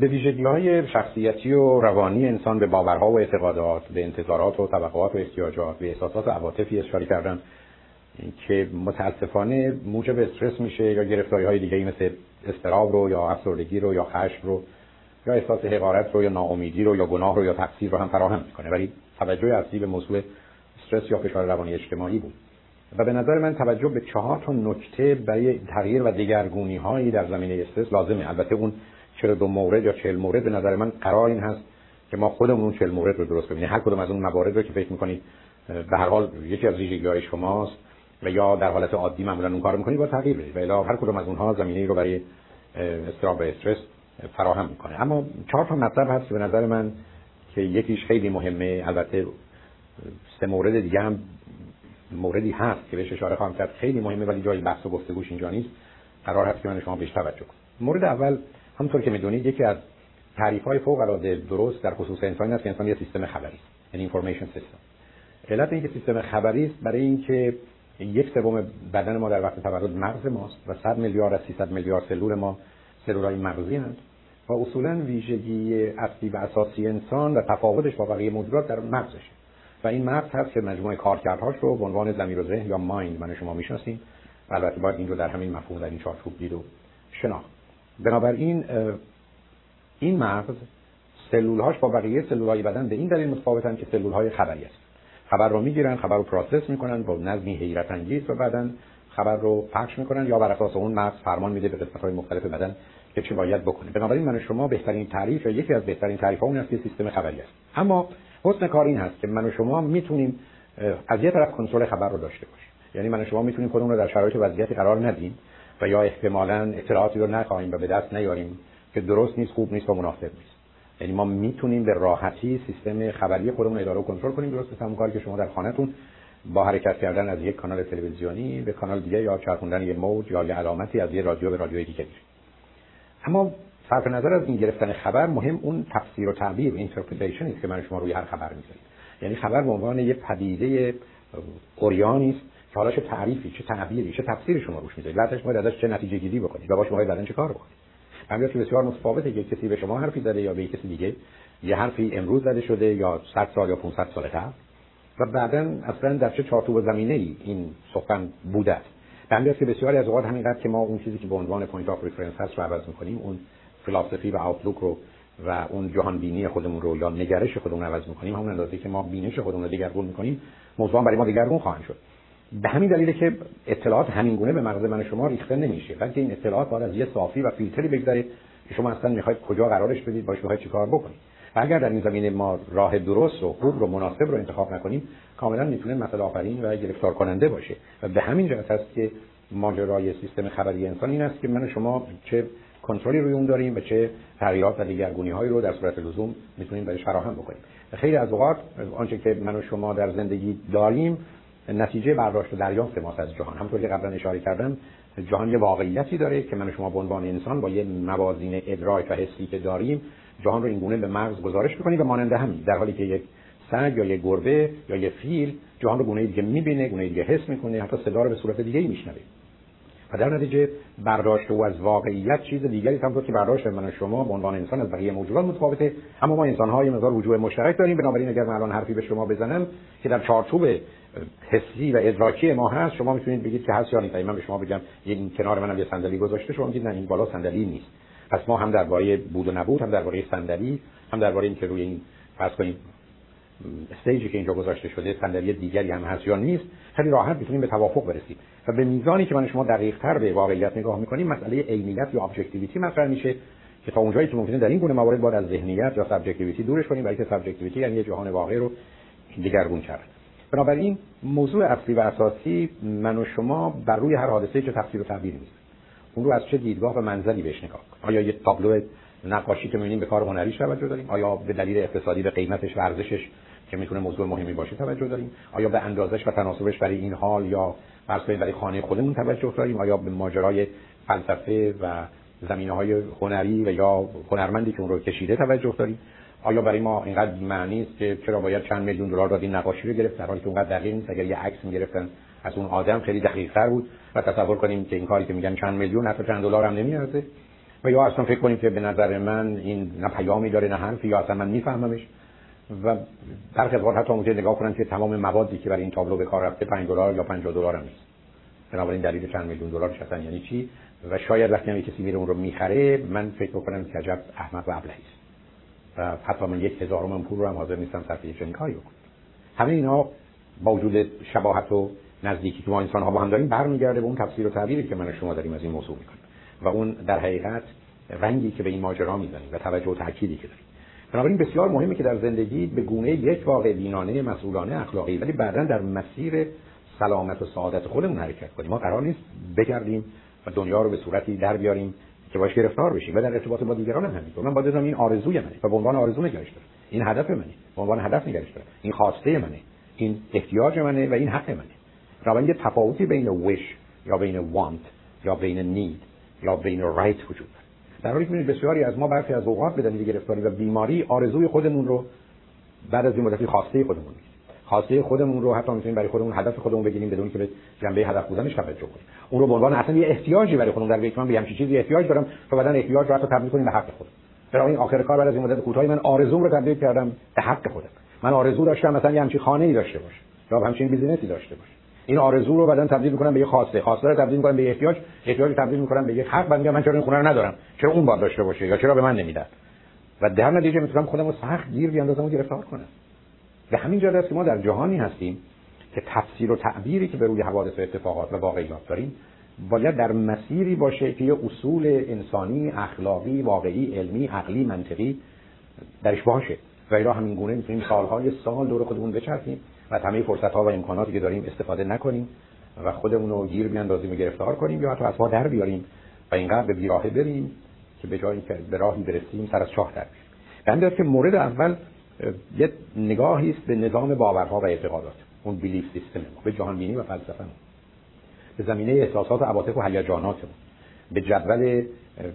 به ویژگی های شخصیتی و روانی انسان به باورها و اعتقادات به انتظارات و توقعات و احتیاجات به احساسات و عواطفی اشاره کردن که متاسفانه موجب استرس میشه یا گرفتاری های دیگه مثل استراب رو یا افسردگی رو یا خشم رو یا احساس حقارت رو یا ناامیدی رو یا گناه رو یا تقصیر رو هم فراهم می‌کنه. ولی توجه اصلی به موضوع استرس یا فشار روانی اجتماعی بود. و به نظر من توجه به چهار تا نکته برای تغییر و دگرگونی هایی در زمینه استرس لازمه. البته اون دو مورد یا 40 مورد به نظر من قرار این هست که ما خودمون اون 40 مورد رو درست کنیم. یعنی هر کدوم از اون موارد رو که فکر می‌کنید به هر حال یکی از ویژگی‌های شماست و یا در حالت عادی معمولا اون کارو می‌کنید با تغییر و الا هر کدوم از اونها زمینه رو برای استراب استرس فراهم می‌کنه. اما چهار تا مطلب هست به نظر من که یکیش خیلی مهمه. البته سه مورد دیگه هم موردی هست که بهش اشاره خواهم کرد. خیلی مهمه ولی جای بحث و گفتگوش اینجا نیست. قرار هست که من شما بهش توجه کنم. مورد اول همونطور که می‌دونید یکی از تعریف های فوق العاده درست در خصوص انسان است که انسان یه سیستم خبری است یعنی اینفورمیشن سیستم علت اینکه سیستم خبری است برای اینکه یک سوم بدن ما در وقت تولد مغز ماست و 100 میلیارد از 300 میلیارد سلول ما سلولای مغزی هستند و اصولا ویژگی اصلی و اساسی انسان و تفاوتش با بقیه موجودات در مغزشه. و این مغز هست که مجموعه کارکردهاش رو به عنوان ضمیر ذهن یا مایند من شما می‌شناسیم. البته باید این رو در همین مفهوم در این چارچوب دید و شناخت. بنابراین این مغز سلولهاش با بقیه سلولهای بدن به این دلیل متفاوتن که سلولهای خبری است. خبر رو می‌گیرن خبر رو process می‌کنن با نظمی حیرت انگیز و بعدن خبر رو پخش می‌کنن یا بر اساس اون مغز فرمان میده به قسمت های مختلف بدن که چه باید بکنه. بنابراین من شما بهترین تعریف یا یکی از بهترین تعریف ها اون است که سیستم خبری است. اما حسن کار این هست که من و شما می‌تونیم از یه طرف کنترل خبر رو داشته باشیم. یعنی من و شما می‌تونیم خودمون رو در شرایط وضعیتی قرار ندیم. و یا احتمالا اطلاعاتی رو نخواهیم و به دست نیاریم که درست نیست خوب نیست و مناسب نیست. یعنی ما می‌تونیم به راحتی سیستم خبری خودمون اداره و کنترل کنیم درست همون کاری که شما در خانهتون با حرکت کردن از یک کانال تلویزیونی به کانال دیگه یا چرخوندن یه موج یا یه علامتی از یه رادیو به رادیوی دیگه اما صرف نظر از این گرفتن خبر مهم اون تفسیر و تعبیر interpretation است که من شما روی هر خبر می‌ذاریم یعنی خبر به عنوان یه پدیده عریانی است حالا چه تعریفی چه تعبیری چه تفسیری شما روش می‌ذارید بعدش باید ازش چه نتیجه گیری بکنید و باش باید بعدن چه کار بکنید همین که بسیار متفاوته که کسی به شما حرفی زده یا به کسی دیگه. یه حرفی امروز زده شده یا 100 سال یا 500 سال قبل. و بعدا اصلا در چه چارچوب زمینه ای این سخن بوده است؟ به که بسیاری از اوقات همینقدر که ما اون چیزی که به عنوان point of reference هست رو عوض می‌کنیم اون فلسفی و outlook رو و اون جهان بینی خودمون رو یا نگرش خودمون رو عوض می‌کنیم. همون اندازه که ما بینش خودمون رو دیگرگون می‌کنیم موضوع برای ما دیگرگون خواهند شد. به همین دلیله که اطلاعات همین گونه به مغز من شما ریخته نمیشه بلکه این اطلاعات باید از یه صافی و فیلتری بگذره که شما اصلا می‌خواید کجا قرارش بدید باش می‌خواید چیکار بکنید. و اگر در این زمینه ما راه درست و خوب رو مناسب رو انتخاب نکنیم کاملا می‌تونه مسئله آفرین و گرفتار کننده باشه. و به همین جهت است که ماجرای سیستم خبری انسان این است که من شما چه کنترلی روی اون داریم و چه تغییرات و دیگرگونی هایی رو در صورت لزوم می‌تونیم بهش فراهم بکنیم. خیلی از اوقات آنچه که من و شما در زندگی داریم نتیجه برداشت و دریافت ماست از جهان. همونطور که قبلا اشاره کردم جهان یه واقعیتی داره که من شما به عنوان انسان با یه موازین ادراک و حسی که داریم جهان رو اینگونه به مغز گزارش می‌کنیم و مانند همین در حالی که یک سگ یا یک گربه یا یک فیل جهان رو گونه دیگه می‌بینه گونه دیگه حس می‌کنه حتی صدا رو به صورت دیگه میشنوه. و در نتیجه برداشت او از واقعیت چیز دیگری هم که برداشت من شما به عنوان انسان از بقیه موجودات متفاوته. اما ما انسان های مقدار وجوه مشترک داریم. بنابراین اگر من الان حرفی به شما بزنم که در چارچوب حسی و ادراکی ما هست شما می‌تونید بگید که هست یا نیست. من به شما بگم این کنار منم یه صندلی گذاشته شما میگید نه این بالا صندلی نیست. پس ما هم درباره بود و نبود هم درباره صندلی هم درباره اینکه روی این فرض کنید استیجی که اینجا گذاشته شده صندلی دیگری هم هست یا نیست خیلی راحت می‌تونیم به توافق برسیم. و به میزانی که من شما دقیق تر به واقعیت نگاه می‌کنیم مسئله عینیت یا objectivity مطرح میشه که تا اونجایی که ممکنه در این گونه موارد باید از ذهنیت یا subjectivity دورش کنیم برای که subjectivity یعنی جهان واقعی رو دیگرگون کرد. بنابراین موضوع اصلی و اساسی من و شما بر روی هر حادثه چه تفسیر و تعبیر نیست. اون رو از چه دیدگاه و منظری بهش نگاه آیا یه تابلو نقاشی که می‌بینیم به کار هنریش توجه داریم؟ آیا به دلیل اقتصادی به قیمتش و ارزشش که می‌تونه موضوع مهمی باشه توجه داریم؟ آیا به اندازش و تناسبش برای این حال یا فرض برای خانه خودمون توجه داریم؟ آیا به ماجرای فلسفه و زمینه های هنری و یا هنرمندی که اون رو کشیده توجه داریم؟ آیا برای ما اینقدر معنی است که چرا باید چند میلیون دلار داد این نقاشی رو گرفت؟ در حالی که اونقدر دقیق نیست. اگر یه عکس می‌گرفتن از اون آدم خیلی دقیق تر بود و تصور کنیم که این کاری که میگن چند میلیون حتی چند دلار هم نمیارزه. و یا اصلا فکر کنیم که به نظر من این نه پیامی داره نه حرفی یا اصلا من میفهممش. و در خدمت حتی ممکنه نگاه کنن که تمام موادی که برای این تابلو به کار رفته 5 دلار یا 50 دلار هم نیست. بنابراین دلیل چند میلیون دلار اصلا یعنی چی؟ و شاید وقتی هم کسی میره اون رو می‌خره من فکر بکنم که عجب احمق و ابلهی است. و حتی من یک هزارم پول رو هم حاضر نیستم صرف چنین کاری بکنم. همه اینا با وجود شباهت و نزدیکی که ما انسان ها با هم داریم برمیگرده به اون تفسیر و تعبیری که من شما داریم از این موضوع می‌کنیم. و اون در حقیقت رنگی که به این ماجرا می‌زنیم و توجه و تأکیدی که داریم. بنابراین بسیار مهمه که در زندگی به گونه یک واقع بینانه مسئولانه اخلاقی ولی بعدا در مسیر سلامت و سعادت خودمون حرکت کنیم. ما قرار نیست بگردیم و دنیا رو به صورتی در بیاریم که باش گرفتار بشیم و در ارتباط با دیگران هم همینطور. من باید این آرزوی منه. و به عنوان آرزو نگرش دارم. این هدف منه. به عنوان هدف نگرش دارم. این خواسته منه. این احتیاج منه و این حق منه. یه تفاوتی بین wish یا بین want یا بین need یا بین right وجود داره. در حالی که بسیاری از ما برخی از اوقات به گرفتاری و بیماری آرزوی خودمون رو بعد از این مدتی خواسته خودمون خواسته خودمون رو حتی می‌تونیم برای خودمون هدف خودمون بگیریم بدون که به جنبه هدف بودنش توجه کنیم. اون رو به عنوان اصلا یه احتیاجی برای خودمون در بیت من به همچین چیزی احتیاج دارم تا بعدن احتیاج رو حتی تبدیل کنیم به حق خودم برای این آخر کار بعد از این مدت کوتاهی من آرزوم رو تبدیل کردم به حق خودم. من آرزو داشتم مثلا یه همچین خانه ای داشته باشه یا همچین بیزینسی داشته باشه. این آرزو رو بعدن تبدیل می‌کنم به یه خواسته. خواسته رو تبدیل می‌کنم به احتیاج. احتیاج رو تبدیل می‌کنم به یه حق. بعد میگم من چرا این خونه رو ندارم؟ چرا اون باید داشته باشه یا چرا به من نمیدن؟ و در نتیجه می‌تونم خودم رو سخت گیر بیاندازم و گرفتار کنم. به همین جهت است که ما در جهانی هستیم که تفسیر و تعبیری که به روی حوادث و اتفاقات و واقعیات داریم باید در مسیری باشه که یه اصول انسانی اخلاقی واقعی علمی عقلی منطقی درش باشه. و ایرا همین گونه می‌تونیم سالهای سال دور خودمون بچرخیم و همه فرصت ها و امکاناتی که داریم استفاده نکنیم و خودمون رو گیر بیاندازیم و گرفتار کنیم یا حتی از ما در بیاریم و اینقدر به بیراهه بریم که به جایی که به راهی برسیم سر از چاه در بشیم که مورد اول یه نگاهی است به نظام باورها و اعتقادات اون بیلیف سیستم ما به جهان بینی و فلسفه ما. به زمینه احساسات و عواطف و هیجانات ما. به جدول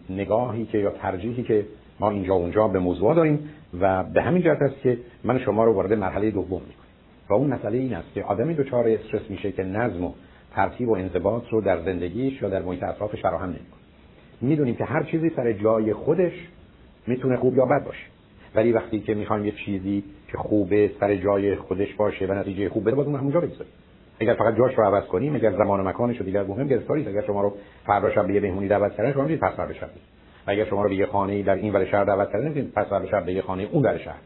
نگاهی که یا ترجیحی که ما اینجا اونجا به موضوع داریم و به همین جهت است که من شما رو وارد مرحله دوم می‌کنم. و اون مسئله این است که آدمی دچار استرس میشه که نظم و ترتیب و انضباط رو در زندگیش یا در محیط اطرافش فراهم نمی‌کنه. می‌دونیم که هر چیزی سر جای خودش می‌تونه خوب یا بد باشه. ولی وقتی که می‌خوایم یه چیزی که خوبه سر جای خودش باشه و نتیجه خوب بده باید اون همونجا بگذاریم. اگر فقط جاش رو عوض کنیم اگر زمان و مکانش رو دیگر مهم گرفتاری اگر شما رو فردا شب به مهمونی دعوت کردن شما پس فردا شب اگر شما رو به یه خانه در این ور شهر دعوت کردن نمی‌تونید پس فردا شب به یه خانه اون ور شهر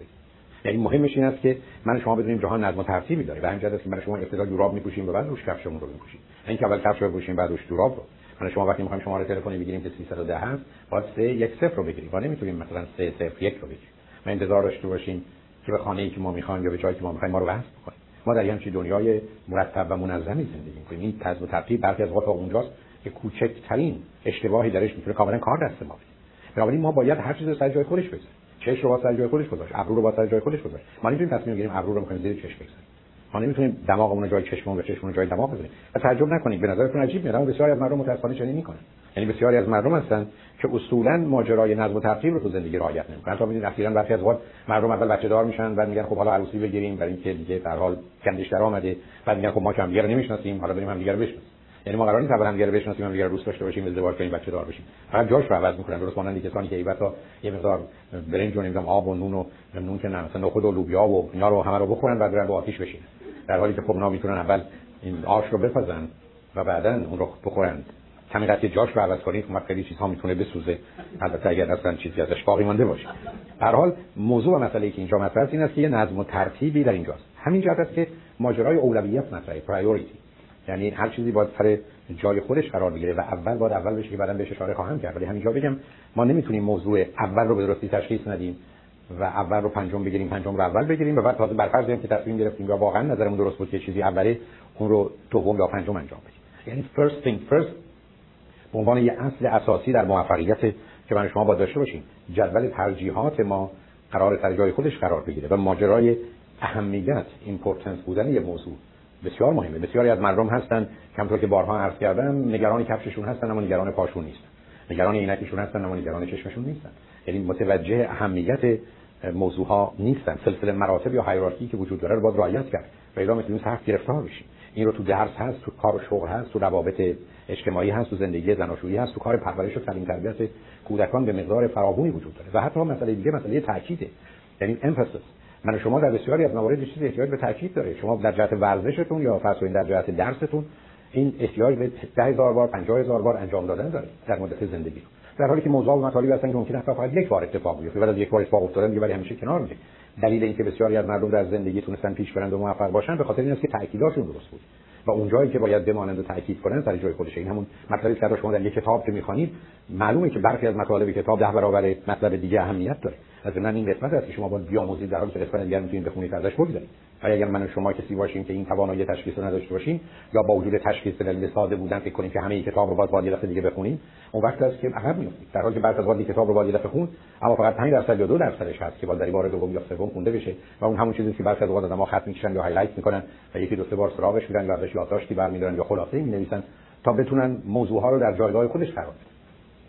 یعنی مهمش این است که من شما بدونیم جهان نظم و ترتیبی داره و همین است که من شما ابتدا جوراب میپوشیم و بعد روش کفشمون رو میپوشیم اینکه اول کفش رو بپوشیم بعد روش جوراب رو. من شما وقتی می‌خوایم شما رو تلفنی بگیریم که 310 هست باید 3 یک صفر رو بگیریم. و نمی‌تونیم مثلا 3 صفر یک رو بگیریم. ما انتظار داشته باشیم که به خانه ای که ما می‌خوایم یا به جایی که ما می‌خوایم ما رو وصل کنیم ما در همچین دنیای مرتب و منظمی زندگی می‌کنیم. این طرز و ترتیب برخی از وقت اونجاست که کوچکترین اشتباهی درش می‌تونه کاملا کار دست ما بده. بنابراین ما باید هر چیز رو سر جای خودش بذاریم. چش رو با سر جای خودش گذاشت. ابرو رو با سر جای خودش گذاشت. ما نمی‌تونیم تصمیم بگیریم ابرو رو می‌خوایم زیر چشم بگذاریم. ما نمی‌تونیم دماغمون رو جای چشممون و چشممون جای دماغ بذاریم و تعجب نکنید به نظرتون عجیب میاد. اما بسیاری از مردم متأسفانه چنین می‌کنن. یعنی بسیاری از مردم هستن که اصولا ماجرای نظم و ترتیب رو تو زندگی رعایت نمی‌کنن. تا می‌دونید اخیرا برخی از وقت مردم اول بچه دار میشن بعد میگن خب حالا عروسی بگیریم برای اینکه دیگه در حال کندش در آمده. بعد میگن خب ما هم دیگه رو نمی‌شناسیم حالا بریم هم دیگه رو بشناسیم. یعنی ما قرار نیست اول هم دیگه رو بشناسیم هم دیگه رو دوست داشته باشیم ازدواج کنیم بچه دار بشیم. فقط جاش رو عوض می‌کنن درست مانند کسانی که ایبتا یه مقدار برنج و نمی‌دونم آب و نون و نون که نه مثلا نخود و لوبیا و اینا رو همه رو بخورن بعد برن با آتیش بشین در حالی که خب می‌تونن اول این آش رو بپزن و بعدا اون رو بخورن. کمی قطعه جاش رو عوض کنید خب خیلی چیزها می‌تونه بسوزه. البته اگر اصلا چیزی ازش باقی مانده باشه. هر حال موضوع و مسئله که اینجا مطرح است این است که یه نظم و ترتیبی در اینجاست. همین جهت است که ماجرای اولویت مطرحه پرایوریتی یعنی هر چیزی باید سر جای خودش قرار بگیره و اول باید اول بشه که بعدم بهش اشاره خواهم کرد. ولی همینجا بگم ما نمی‌تونیم موضوع اول رو به درستی تشخیص ندیم. و اول رو پنجم بگیریم پنجم رو اول بگیریم و بعد تازه بر فرض که تصمیم گرفتیم یا واقعا نظرمون درست بود که چیزی اوله اون رو دوم یا پنجم انجام بدیم. یعنی first thing first به عنوان یه اصل اساسی در موفقیت که من شما باید داشته باشیم جدول ترجیحات ما قرار سر جای خودش قرار بگیره و ماجرای اهمیت importance بودن یه موضوع بسیار مهمه. بسیاری از مردم هستن همونطور که بارها عرض کردم نگران کفششون هستن اما نگران پاشون نیستن. نگران عینکشون هستن اما نگران چشمشون نیستن. یعنی متوجه اهمیت موضوع ها نیستن. سلسله مراتب یا hierarchy که وجود داره رو باید رعایت کرد. و الا می‌تونیم سخت گرفتار بشیم. این رو تو درس هست تو کار و شغل هست تو روابط اجتماعی هست تو زندگی زناشویی هست تو کار پرورش و تعلیم تربیت کودکان به مقدار فراوانی وجود داره. و حتی مسئله دیگه مسئله تاکیده یعنی امفاسیس من شما در بسیاری از موارد چیز احتیاج به تاکید داره شما در جهت ورزشتون یا فرض در جهت درستون این احتیاج به 10000 بار 50000 بار انجام دادن داره در مدت زندگی. در حالی که موضوع و مطالبی هستن که ممکنه فقط یک بار اتفاق بیفته ولی از یک بار اتفاق افتادن دیگه برای همیشه کنار میره دلیل اینکه بسیاری از مردم در زندگی تونستن پیش برند و موفق باشن به خاطر این است که تاکیداتشون درست بود. و اون جایی که باید بمانند و تاکید کنن سر جای خودشه. این همون مطلبی که شما در یک کتاب که می‌خوانید معلومه که برخی از مطالب کتاب ده برابر مطلب دیگه اهمیت داره. از من این قسمت است که شما باید بیاموزید در حالی که قسمت دیگر می‌تونید بخونید ازش بگذارید. ولی اگر من و شما کسی باشیم که این توانایی تشخیص رو نداشته باشیم یا با وجود تشخیص دلیل ساده بودن فکر کنیم که همه کتاب رو باید باید دفعه دیگه بخونیم اون وقت است که عقب میافتید در حالی که بعد از وقتی کتاب رو باید دفعه خون اما فقط 5 درصد یا 2 درصدش هست که باید در بار دوم یا سوم خونده بشه. و اون همون چیزی که بعضی از اوقات آدم‌ها خط می‌کشن یا highlight می‌کنن و یکی دو سه بار سراغش میرن و ازش یادداشتی برمی‌دارن یا خلاصه می‌نویسن تا بتونن موضوعها رو در جایگاه خودش قرار بدن.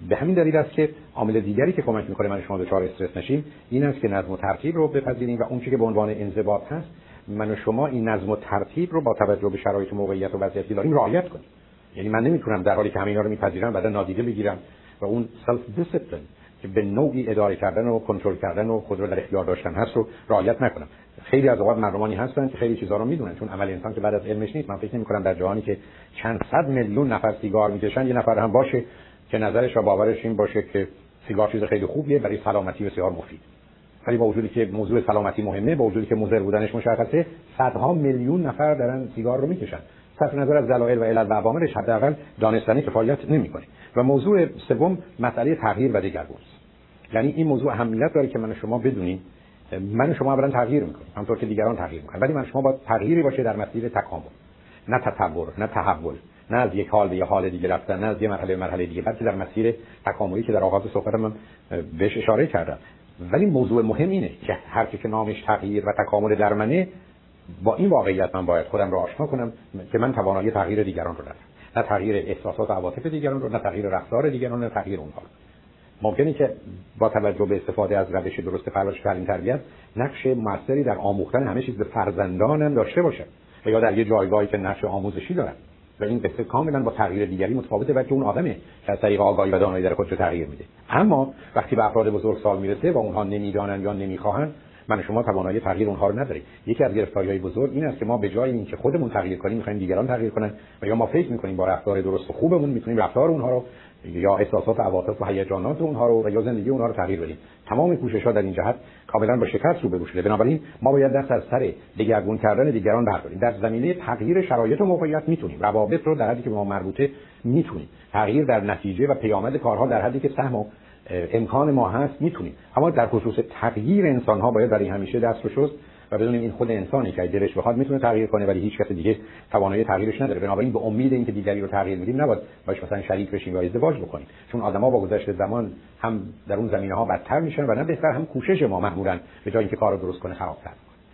به همین دلیل است که عامل دیگری که کمک می‌کنه من شما دچار استرس نشیم این است که نظم و ترتیب رو بپذیریم و اون که به عنوان انضباط هست من و شما این نظم و ترتیب رو با توجه به شرایط و موقعیت و وضعیتی داریم رعایت کنیم. یعنی من نمی‌تونم در حالی که همه اینا رو میپذیرم بعدا نادیده بگیرم و اون self discipline که به نوعی اداره کردن و کنترل کردن و خود رو در اختیار داشتن هست رو رعایت نکنم. خیلی از اوقات مردمانی هستن که خیلی چیزا رو می‌دونن چون عمل انسان که بعد از علمش نیست. من فکر نمی کنم در جهانی که چند صد میلیون نفر سیگار می‌کشن یه نفر هم باشه. که نظرش و باورش این باشه که سیگار چیز خیلی خوبیه برای سلامتی بسیار مفید. ولی با وجودی که موضوع سلامتی مهمه با وجودی که مضر بودنش مشخصه صدها میلیون نفر دارن سیگار رو می‌کشن. صرف نظر از دلایل و علل و عواملش حداقل دانستنی کفایت نمی‌کنه. و موضوع سوم مسئله تغییر و دگرگونی یعنی این موضوع اهمیت داره که من شما بدونیم. من شما اولا تغییر می‌کنیم همونطور که دیگران تغییر می‌کنن. ولی من شما با تغییری باشه در مسیر تکامل. نه تطور نه تحول. نه از یک حال به یک حال دیگه رفتن نه از یک مرحله به مرحله دیگه بلکه در مسیر تکاملی که در آغاز صحبتم من بهش اشاره کردم. ولی موضوع مهم اینه که هر که نامش تغییر و تکامل در منه با این واقعیت من باید خودم رو آشنا کنم که من توانایی تغییر دیگران رو دارم نه تغییر احساسات و عواطف دیگران رو نه تغییر رفتار دیگران نه تغییر اونها ممکنه که با توجه به استفاده از روش درست پرورش تعلیم تربیت نقش موثری در آموختن همه چیز به فرزندانم داشته باشه یا در یه جایگاهی که نقش آموزشی دارن و این قصه کاملا با تغییر دیگری متفاوته بلکه اون آدمه. که از طریق آگاهی و دانایی در خودش تغییر میده. اما وقتی به افراد بزرگ سال می‌رسه و اونها نمی‌دانن یا نمی‌خواهن من شما توانایی تغییر اونها رو نداریم. یکی از های بزرگ این است که ما به جای اینکه خودمون تغییر کنیم می‌خوایم دیگران تغییر کنن و یا ما فکر می‌کنیم با رفتار درست و خوبمون می‌تونیم رفتار اونها رو یا احساسات و عواطف و هیجانات اونها رو و یا زندگی اونها رو تغییر بدیم. تمام کوشش ها در این جهت کاملا با شکست روبرو شده بنابراین ما باید دست از سر دگرگون کردن دیگران برداریم. در زمینه تغییر شرایط و موقعیت می‌تونیم. روابط رو در حدی که ما مربوطه می‌تونیم. تغییر در نتیجه و پیامد کارها در حدی که سهم و امکان ما هست می‌تونیم. اما در خصوص تغییر انسان ها باید برای همیشه دست رو شست و بدونیم این خود انسانی که دلش بخواد می‌تونه تغییر کنه ولی هیچ کس دیگه توانایی تغییرش نداره. بنابراین به امید اینکه دیگری رو تغییر بدیم نباید باش مثلا شریک بشیم یا ازدواج بکنیم. چون آدما با گذشت زمان هم در اون زمینه ها بدتر میشن و نه بهتر هم کوشش ما معمولا به جای اینکه کار رو درست کنه خرابتر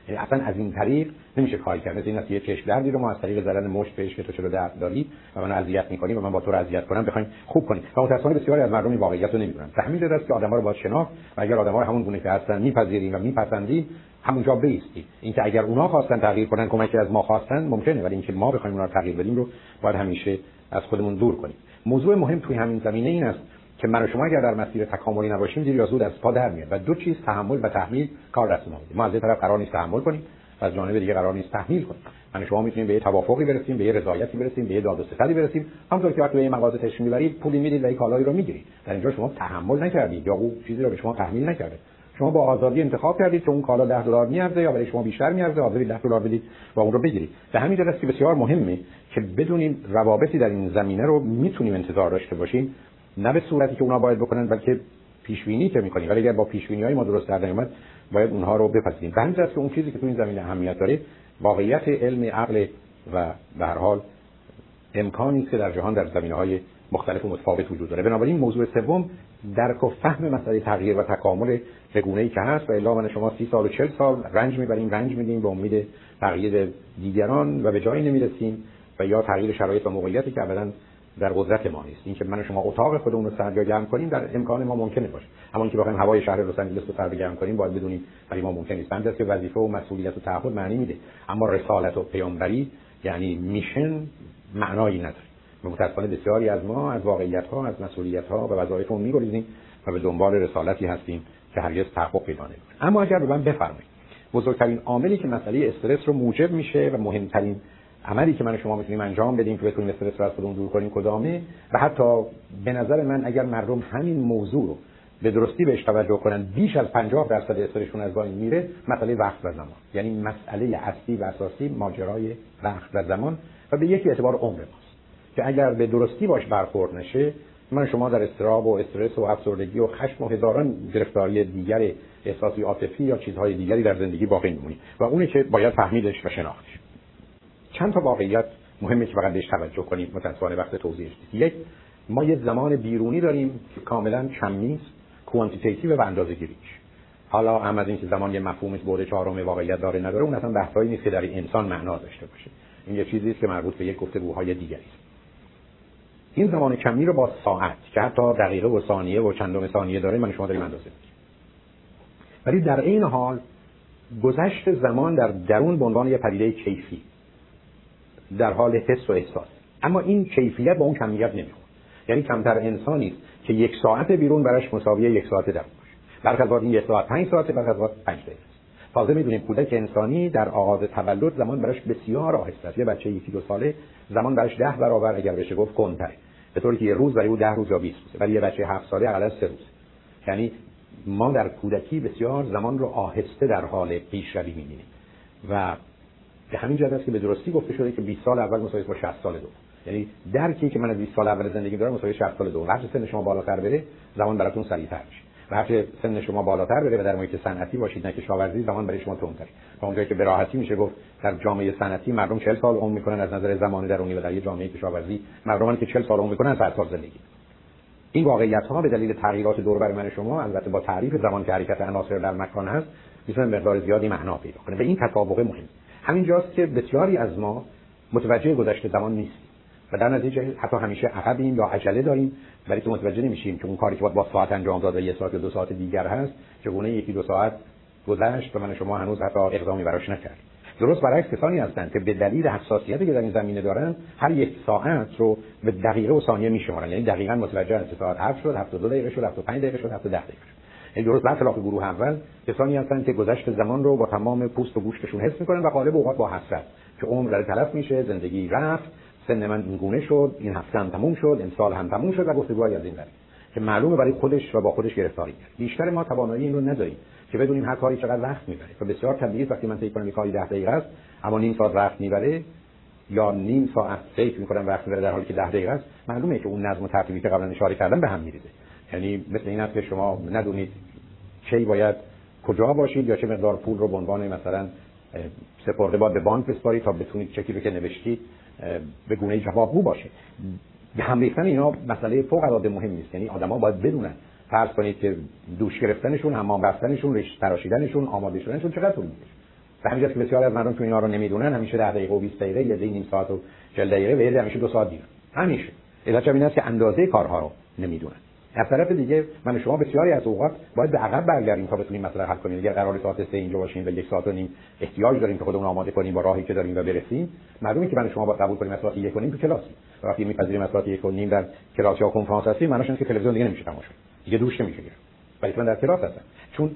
یعنی اصلا از این طریق نمیشه کاری کرد. مثل این یه چشم دردی رو ما از طریق زدن مشت بهش که تو چرا درد داری و من اذیت می‌کنی و من با تو اذیت کنم بخوایم خوب کنیم. و متأسفانه بسیاری از مردم این واقعیت رو نمی‌دونن. تحمیل داره است که آدم‌ها رو باید شناخت و اگر آدم‌ها رو همون گونه که هستن میپذیریم و میپسندیم همونجا بیستیم اینکه اگر اونها خواستن تغییر کنن کمکی از ما خواستن ممکنه. ولی اینکه ما بخوایم اونها رو تغییر بدیم رو باید همیشه از خودمون دور کنیم. موضوع مهم توی همین زمینه این است که من و شما اگر در مسیر تکاملی نباشیم دیر یا زود از پا در میاد. و دو چیز تحمل و تحمیل کار دست ما ما از یه طرف قرار نیست تحمل کنیم و از جانب دیگه قرار نیست تحمیل کنیم. من شما می‌تونیم به یه توافقی برسیم به یه رضایتی برسیم به یه داد و ستدی برسیم. همونطور که وقتی به یه مغازه تشریف می‌برید پولی می‌دید و یه کالایی رو می‌گیرید. در اینجا شما تحمل نکردید یا او چیزی رو به شما تحمیل نکرده. شما با آزادی انتخاب کردید که اون کالا 10 دلار میارزه یا برای شما بیشتر میارزه حاضرید 10 دلار بدید و اون رو بگیرید. به همین جهت که بسیار مهمه که بدونیم روابطی در این زمینه رو می‌تونیم انتظار داشته باشیم. نه به صورتی که اونا باید بکنن بلکه پیش بینی که می‌کنیم. ولی اگر با پیش های ما درست در نیومد باید اونها رو بپذیریم. به همین که اون چیزی که تو این زمینه اهمیت داره واقعیت علم عقل و به هر حال امکانی که در جهان در زمینه های مختلف و متفاوت وجود داره. بنابراین موضوع سوم درک و فهم مسئله تغییر و تکامل به ای که هست و الا من شما سی سال و چل سال رنج می‌بریم رنج میدیم به امید تغییر دیگران و به جایی نمی‌رسیم و یا تغییر شرایط و موقعیتی که ابدا در قدرت ما نیست. اینکه من شما اتاق خودمون رو سرگرم کنیم در امکان ما ممکنه باشه. اما اینکه بخوایم هوای شهر لس آنجلس رو سرگرم کنیم باید بدونیم برای ما ممکن نیست. بنده که وظیفه و مسئولیت و تعهد معنی میده. اما رسالت و پیامبری یعنی میشن معنایی نداره. و متاسفانه بسیاری از ما از واقعیت ها از مسئولیت ها و وظایفمون میگریزیم و به دنبال رسالتی هستیم که هرگز تحقق پیدا نمی‌کنه. اما اگر به من بفرمایید بزرگترین عاملی که مسئله استرس رو موجب میشه و مهمترین عملی که من شما می‌تونیم انجام بدیم که بتونیم استرس رو از خودمون دور کنیم کدامه؟ و حتی به نظر من اگر مردم همین موضوع رو به درستی بهش توجه کنن بیش از 50 درصد استرسشون از بین میره مسئله وقت و زمان. یعنی مسئله اصلی و اساسی ماجرای وقت و زمان و به یکی اعتبار عمر ماست. که اگر به درستی باش برخورد نشه من شما در استراب و استرس و افسردگی و خشم و هزاران گرفتاری دیگر احساسی عاطفی یا چیزهای دیگری در زندگی باقی میمونید و اونی که باید فهمیدش و شناختش. چند تا واقعیت مهمه که فقط بهش توجه کنیم. متأسفانه وقت توضیحش نیست یک ما یه زمان بیرونی داریم که کاملا کمی است کوانتیتیتیو و اندازه‌گیریش حالا هم از اینکه زمان یه مفهوم بعد چهارم واقعیت داره نداره اون اصلا بحثایی نیست که در انسان معنا داشته باشه. این یه چیزی است که مربوط به یک گفتگوهای دیگری است. این زمان کمی رو با ساعت که حتی دقیقه و ثانیه و چندم ثانیه داره من شما داریم اندازه ولی در این حال گذشت زمان در درون به عنوان یه پدیده کیفی در حال حس و احساس. اما این کیفیت با اون کمیت نمی‌خوره. یعنی کمتر انسانی که یک ساعت بیرون براش مساوی یک ساعت درون باشه. برخلاف این یک ساعت پنج ساعته برخلاف پنج دقیقه. تازه می‌دونیم کودک انسانی در آغاز تولد زمان براش بسیار آهسته است. یه بچه یکی دو ساله زمان براش ده برابر اگر بشه گفت کنتره به طوری که یه روز برای او ده روز یا 20 روزه. ولی یه بچه هفت ساله اقلا سه روز یعنی ما در کودکی بسیار زمان رو آهسته در حال پیشروی می‌بینیم. و به همین جهت است که به درستی گفته شده که 20 سال اول مساوی با 60 سال دوم. یعنی درکی که من از 20 سال اول زندگی دارم مساوی 60 سال دوم. هر سن شما بالاتر بره زمان براتون سریعتر میشه. و هر سن شما بالاتر بره و در محیط صنعتی باشید نه کشاورزی زمان برای شما تندتره و اونجایی که به راحتی میشه گفت در جامعه صنعتی مردم 40 سال عمر می‌کنن از نظر زمانی درونی و در یه جامعه کشاورزی مردمان که 40 سال عمر می‌کنن 100 سال زندگی. این واقعیت ها به دلیل تغییرات دور بر من شما البته با تعریف زمان که حرکت عناصر در مکان هست می‌تونه مقدار زیادی معنا پیدا کنه. و این تطابق مهم. همین جاست که بسیاری از ما متوجه گذشته زمان نیست و در نتیجه حتی همیشه عقبیم یا عجله داریم ولی تو متوجه نمیشیم که اون کاری که باید با ساعت انجام داد و یه ساعت یا دو ساعت دیگر هست چگونه یکی دو ساعت گذشت و من شما هنوز حتی اقدامی براش نکردیم. درست برعکس کسانی هستند که به دلیل حساسیتی که در این زمینه دارن هر یک ساعت رو به دقیقه و ثانیه میشمارن. یعنی دقیقا متوجه هستند ساعت 7 شد 72 دقیقه شد 75 دقیقه شد 10 دقیقه شد. یعنی درست برخلاف گروه اول کسانی هستند که گذشت زمان رو با تمام پوست و گوشتشون حس می‌کنن و غالب اوقات با حسرت که عمر در تلف میشه زندگی رفت سن من این گونه شد این هفته هم تموم شد امسال هم تموم شد و گفتگوهای از این قبیل که معلومه برای خودش و با خودش گرفتاری کرد. بیشتر ما توانایی این رو نداریم که بدونیم هر کاری چقدر وقت می‌بره. و بسیار طبیعی وقتی من فکر کنم کاری 10 دقیقه است اما نیم ساعت وقت می‌بره یا نیم ساعت فکر می‌کنم وقت می‌بره در حالی که 10 دقیقه است معلومه که اون نظم و ترتیبی که قبلا اشاره کردم به هم میریزه. یعنی مثل این است که شما ندونید کی باید کجا باشید یا چه مقدار پول رو به عنوان مثلا سپرده باید به بانک بسپارید تا بتونید چکی رو که نوشتید به گونه جوابگو باشه. هم ریختن اینا مسئله فوق العاده مهم نیست. یعنی آدما باید بدونن. فرض کنید که دوش گرفتنشون حمام رفتنشون ریش تراشیدنشون آماده شدنشون چقدر طول می‌کشه؟ و همین که بسیار از مردم تو اینا رو نمی‌دونن. همیشه 10 دقیقه و 20 دقیقه یا نیم ساعت و 40 دقیقه و همیشه دو ساعت دیرن همیشه. علت این است که اندازه کارها رو نمی‌دونن. از طرف دیگه من شما بسیاری از اوقات باید به عقب برگردیم تا بتونیم مثلا حل کنیم. اگر قرار ساعت 3 اینجا باشیم و یک ساعت و نیم احتیاج داریم که خودمون آماده کنیم با راهی که داریم و برسیم معلومه که من شما با قبول کنیم ساعت 1 و نیم تو کلاس. وقتی میپذیریم 1 و نیم در کلاس یا کنفرانس هستیم معناش اینه که تلویزیون دیگه نمیشه تماشا دیگه دوش نمیشه ولی من در کلاس هستم چون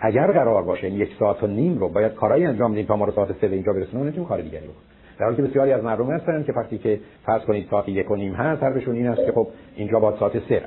اگر قرار باشه یک ساعت و نیم رو باید کارایی انجام بدیم تا ما رو ساعت 3 اینجا برسونیم نمی‌تونیم کار دیگری بکنیم. در حالی که بسیاری از مردم هستن که وقتی که فرض کنید ساعت یک و نیم هست حرفشون این است که خب اینجا با ساعت 3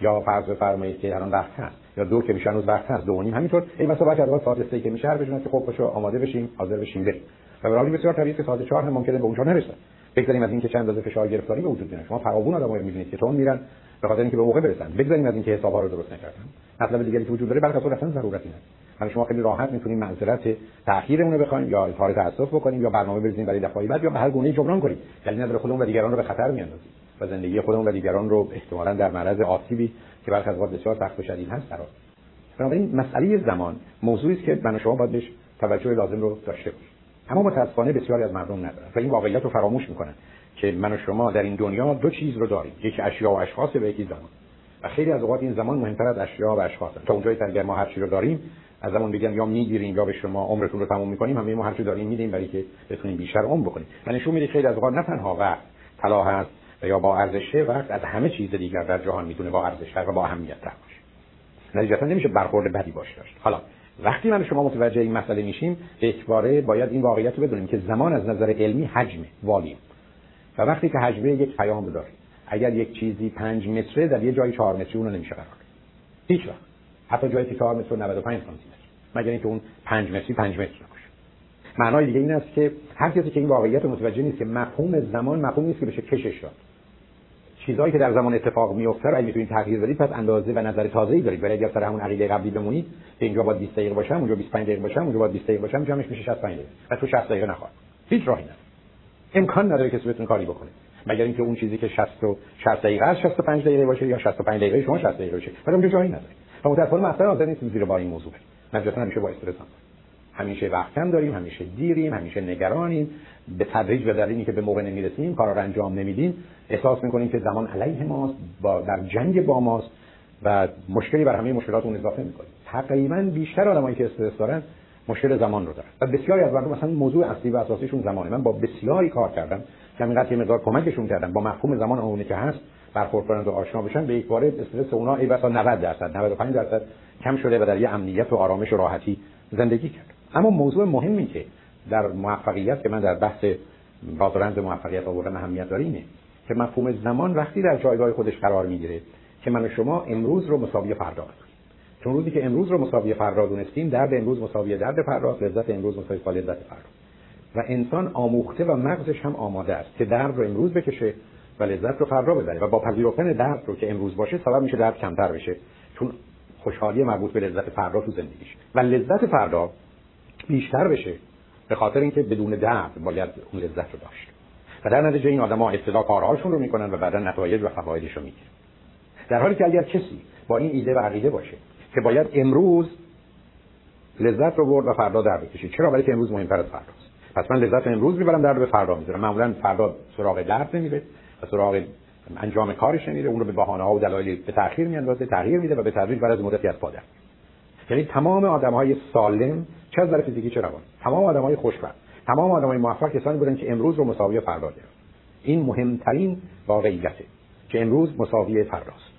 یا فرض بفرمایید که الان وقت هست یا دو که میشه هنوز وقت هست دو نیم. همینطور این مثلا بعد از ساعت 3 که میشه هر بجونه که خب باشه آماده بشیم حاضر بشیم بریم. و برای بسیار طبیعی که ساعت 4 هم ممکنه به اونجا نرسه. بگذاریم از اینکه چند اندازه فشار گرفتاری به وجود میاد شما فراوون آدمو می‌بینید که تون میرن به خاطر اینکه به موقع برسن. بگذاریم از اینکه حسابا رو درست نکردن. مطلب دیگری که وجود داره برای اصلا ضرورتی نداره من شما خیلی راحت می‌تونیم معذرت تأخیرمون رو بخوایم یا اظهار تأسف بکنیم یا برنامه بریزیم برای دفعه بعد یا به هر گونه جبران کنیم. دلیل نداره خودمون و دیگران رو به خطر میاندازیم. و زندگی خودمون و دیگران رو احتمالاً در معرض آسیبی که برخی از بسیار سخت و شدید هست قرار بنابراین مسئله زمان موضوعی است که من شما باید بهش توجه لازم رو داشته باشیم. اما متاسفانه بسیاری از مردم ندارن و این واقعیت رو فراموش می‌کنن که من و شما در این دنیا دو چیز رو داریم. یکی اشیا و اشخاص و یکی زمان. و خیلی از اوقات این زمان مهمتر از اشیا و اشخاص تا اونجایی که ما هر چی رو داریم از زمان بگن یا می‌گیریم یا به شما عمرتون رو تموم می‌کنیم همه ما هرچی داریم میدیم برای که بتونیم بیشتر عمر بکنیم. و نشون میده خیلی از اوقات نه تنها وقت طلا هست و یا با ارزشه وقت از همه چیز دیگر در جهان می‌تونه با ارزش و با اهمیت تر باشه. نتیجتا نمیشه برخورد بدی باش داشت. حالا وقتی من شما متوجه این مسئله میشیم اکباره باید این واقعیت رو بدونیم که زمان از نظر علمی حجمه والیم. و وقتی که حجمه یک پیام داره اگر یک چیزی 5 متره در یه جای 4 متری اون رو نمیشه قرار هیچ وقت. حتی جایی که 4 متر و 95 سانتی متر مگر اینکه اون 5 متری 5 متر باشه. معنای دیگه این است که هر کسی که این واقعیت متوجه نیست که مفهوم زمان مفهوم نیست که بشه کشش داد. چیزهایی که در زمان اتفاق میفته رو اگه می‌تونید تغییر بدید پس اندازه و نظر تازه‌ای دارید. ولی اگر سر همون عقیده قبلی بمونید که اینجا باید 20 دقیقه باشم اونجا 25 دقیقه باشم اونجا باید 20 دقیقه باشم جمعش میشه 65 دقیقه. و تو 60 دقیقه نخواد. هیچ راهی نداره. امکان نداره کسی بتونه کاری بکنه. مگر اینکه اون چیزی که 60 و 60 دقیقه است 65 دقیقه باشه یا 65 دقیقه شما 60 دقیقه باشه. ولی اونجا جایی نداره. و متأسفانه مثلا حاضر نیستیم زیر با این موضوع نجاتن همیشه با استرس هم. همیشه وقت کم داریم همیشه دیریم همیشه نگرانیم. به تدریج به دلیلی که به موقع نمی‌رسیم کارا رو انجام نمیدیم. احساس می‌کنیم که زمان علیه ماست با در جنگ با ماست و مشکلی بر همه مشکلات اون اضافه می‌کنیم. تقریبا بیشتر آدمایی که استرس دارن مشکل زمان رو دارن. و بسیاری از مردم مثلا موضوع اصلی و اساسیشون زمانه. من با بسیاری کار کردم. که همینقدر یه مقدار کمکشون کردم. با مفهوم زمان اونی که هست برخورد کنند و آشنا بشن به یک باره استرس اونا ای بسا 90 درصد 95 درصد کم شده و در یه امنیت و آرامش و راحتی زندگی کرد. اما موضوع مهمی که در موفقیت که من در بحث بازرند موفقیت آوردن اهمیت داره اینه که مفهوم زمان وقتی در جایگاه خودش قرار می‌گیره که من و شما امروز رو مساوی فردا بدونیم چون روزی که امروز رو مساوی فردا دونستیم درد امروز مساوی درد فردا لذت امروز مساوی لذت فردا و انسان آموخته و مغزش هم آماده است که درد رو امروز بکشه و لذت رو فردا ببره. و با پذیرفتن درد رو که امروز باشه سبب میشه درد کمتر بشه. چون خوشحالی مربوط به لذت فردا تو زندگیش. و لذت فردا بیشتر بشه به خاطر اینکه بدون درد باید اون لذت رو داشت. و در نتیجه این آدما ابتدا کارهاشون رو می‌کنن و بعدا نتایج و فوایدش رو می‌گیرن. در حالی که اگر کسی با این ایده و عقیده باشه که باید امروز لذت رو برد و فردا درد بکشید چرا برای که امروز مهمتر از فرداست پس من لذت امروز می‌برم درد به فردا می‌ذارم. معمولا فردا سراغ درد نمیره و سراغ انجام کارش نمیره. اون رو به بهانه ها و دلایل به تاخیر میاندازه تغییر میده و به تدریج بعد از مدتی از پادر یعنی تمام آدم های سالم چه از فیزیکی چه روان؟ تمام آدم های خوشبخت تمام آدم های موفق کسانی بودن که امروز رو مساوی فردا گرفت. این مهمترین واقعیته که امروز مساوی فرداست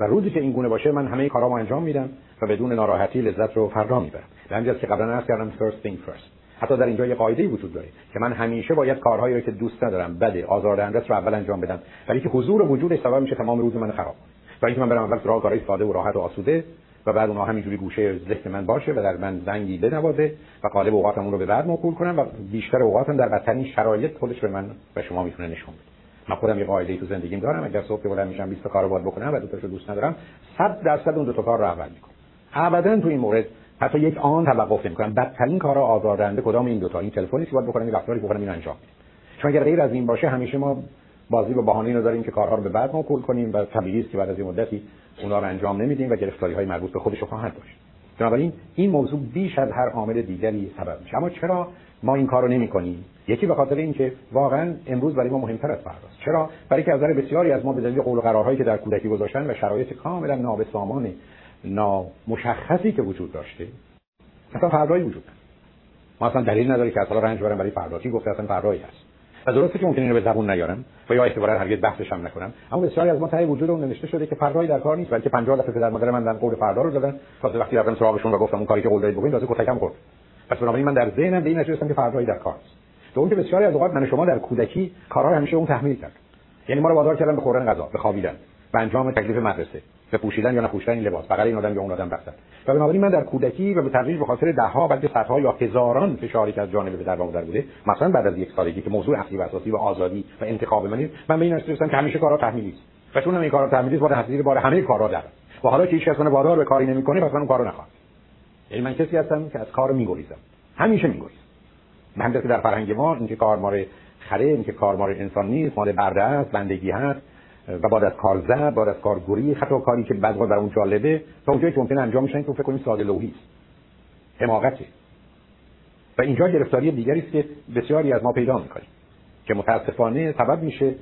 و روزی که این گونه باشه من همه کارامو انجام میدم و بدون ناراحتی لذت رو فردا می‌برم. به که قبلا عرض کردم first thing first. حتی در اینجا یه قاعده وجود داره که من همیشه باید کارهایی رو که دوست ندارم بده آزاردهنده رو اول انجام بدم. ولی که حضور و وجودش سبب میشه تمام روز من خراب و اینکه من برم اول سراغ کارهای ساده و راحت و آسوده و بعد اونها همینجوری گوشه ذهن من باشه و در من زنگی بنوازه و قالب اوقاتم اون رو به بعد موکول کنم و بیشتر اوقاتم در بدترین شرایط خودش به من و شما می‌تونه نشون بده. من خودم یه قاعده تو زندگیم دارم. اگر صبح که بلند میشم 20 تا کارو باید بکنم و دو تاشو دوست ندارم 100 درصد اون دو تا کار رو اول می‌کنم. ابدا تو این مورد حتی یک آن توقف نمی‌کنم. بدترین کارا آزاردهنده کدام این دو تا؟ این تلفنی که باید بکنم این رفتاری بکنم این انجام میدم. چون اگر غیر از این باشه همیشه ما بازی با بهانه اینو داریم که کارها رو به بعد موکول کنیم و طبیعی است که بعد از این مدتی اونا رو انجام نمیدیم و گرفتاری های مربوط به خودش خواهد داشت. بنابراین این موضوع بیش از هر عامل دیگری سبب میشه. اما چرا ما این کارو نمی کنیم یکی به خاطر اینکه واقعا امروز برای ما مهمتر از فرداست چرا؟ برای که از نظر بسیاری از ما به دلیل قول و قرارهایی که در کودکی گذاشتن و شرایط کاملا نابسامان نامشخصی که وجود داشته اصلا فردایی وجود ما اصلا دلیل نداره که اصلا رنج برم برای فردا. کی گفته اصلا فردایی هست؟ و درسته که ممکنه اینو به زبون نیارم و یا اعتبارا هرگز بحثش هم نکنم. اما بسیاری از ما تای وجود اون نوشته شده که فردایی در کار نیست بلکه 50 دفعه در مادر من در قول فردا رو دادن. تازه وقتی رفتم سراغشون و گفتم اون کاری که قول دادید بکنید تازه کتکم خورد. پس بنابراین من در ذهنم به این نتیجه که فردایی در کار است تو اون که بسیاری از اوقات من شما در کودکی کارها همیشه اون تحمیل کرد یعنی ما رو وادار کردن به خوردن غذا به خوابیدن به انجام تکلیف مدرسه. به پوشیدن یا نپوشیدن این لباس. فقط این آدم یا اون آدم بستن و بنابراین من در کودکی و به تدریج به خاطر ده ها بلکه صدها یا هزاران فشاری که از جانب پدر و مادر بوده مثلا بعد از یک سالگی که موضوع اصلی و اساسی و آزادی و انتخاب من من به این رسیدم که همیشه کارا تحمیلی است و چون این کارا تحمیلی است باید حسیر بار همه کارا در. و حالا که هیچ کس من وادار به کاری نمی‌کنه پس من اون کارو نخوام یعنی من کسی هستم که از کار میگریزم. همیشه میگریزم. من که در فرهنگ ما اینکه کار مار خره اینکه کار مار انسان نیست مال برده است بندگی هست. و بعد از کار زد بعد از کار گوری حتی کاری که بعد در اون جالبه تا اونجایی که ممکن انجام میشن که فکر کنیم ساده لوحی است. حماقته. و اینجا گرفتاری دیگری است که بسیاری از ما پیدا می‌کنیم که متاسفانه سبب میشه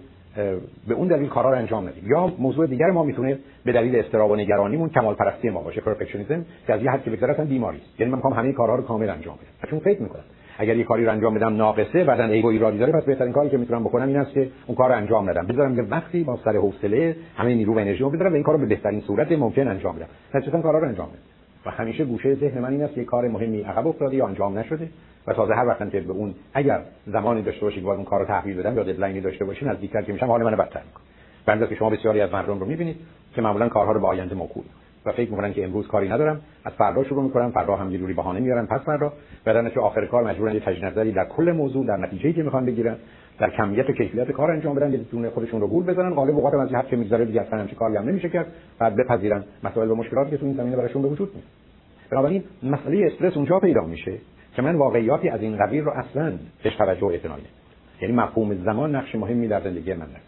به اون دلیل کارا رو انجام ندیم. یا موضوع دیگر ما می‌تونه به دلیل استراب و نگرانیمون کمال پرستی ما باشه پرفکشنیسم که از یه حد که بگذره اصلا بیماری است. یعنی من می‌خوام همه کارها رو کامل انجام بدم. چون فکر می‌کنم اگر یه کاری رو انجام بدم ناقصه بعدن یه گیر و ایرادی داره پس بهترین کاری که می‌تونم بکنم این است که اون کار رو انجام ندم بذارم که وقتی با سر حوصله همه نیرو و انرژی رو بذارم و این کارو به بهترین صورت ممکن انجام بدم. نتیجتا کارا رو انجام بدم. و همیشه گوشه ذهن من این است که کار مهمی عقب افتاده یا انجام نشده. و تازه هر وقت که به اون اگر زمانی داشته باشید که اون کار رو تحویل بدم یا deadline ی داشته باشین نزدیکتر که میشم حال من بدتر می‌کنه. اینه که شما بسیاری از مردم رو می‌بینید که معمولا کارها رو به آینده موکول و فکر می‌کنن که امروز کاری ندارم. از فردا شروع می‌کنم. فردا هم جوری بهانه میارن پس فردا بعدن که آخر کار مجبورن یه تجدید نظری در کل موضوع در نتیجه‌ای که می‌خوان بگیرن در کمیت و کیفیت کار انجام بدن بدون خودشون رو گول بزنن غالب اوقات از حد که میگذره دیگه اصلا همچین کاری هم نمیشه کرد. بعد بپذیرن. مسائل و مشکلاتی که تو این زمینه براشون به وجود میاد بنابراین مسئله استرس اونجا پیدا میشه که من واقعیاتی از این قبیل رو اصلا بهش توجه و اعتنا یعنی مفهوم زمان نقش مهمی در زندگی من داره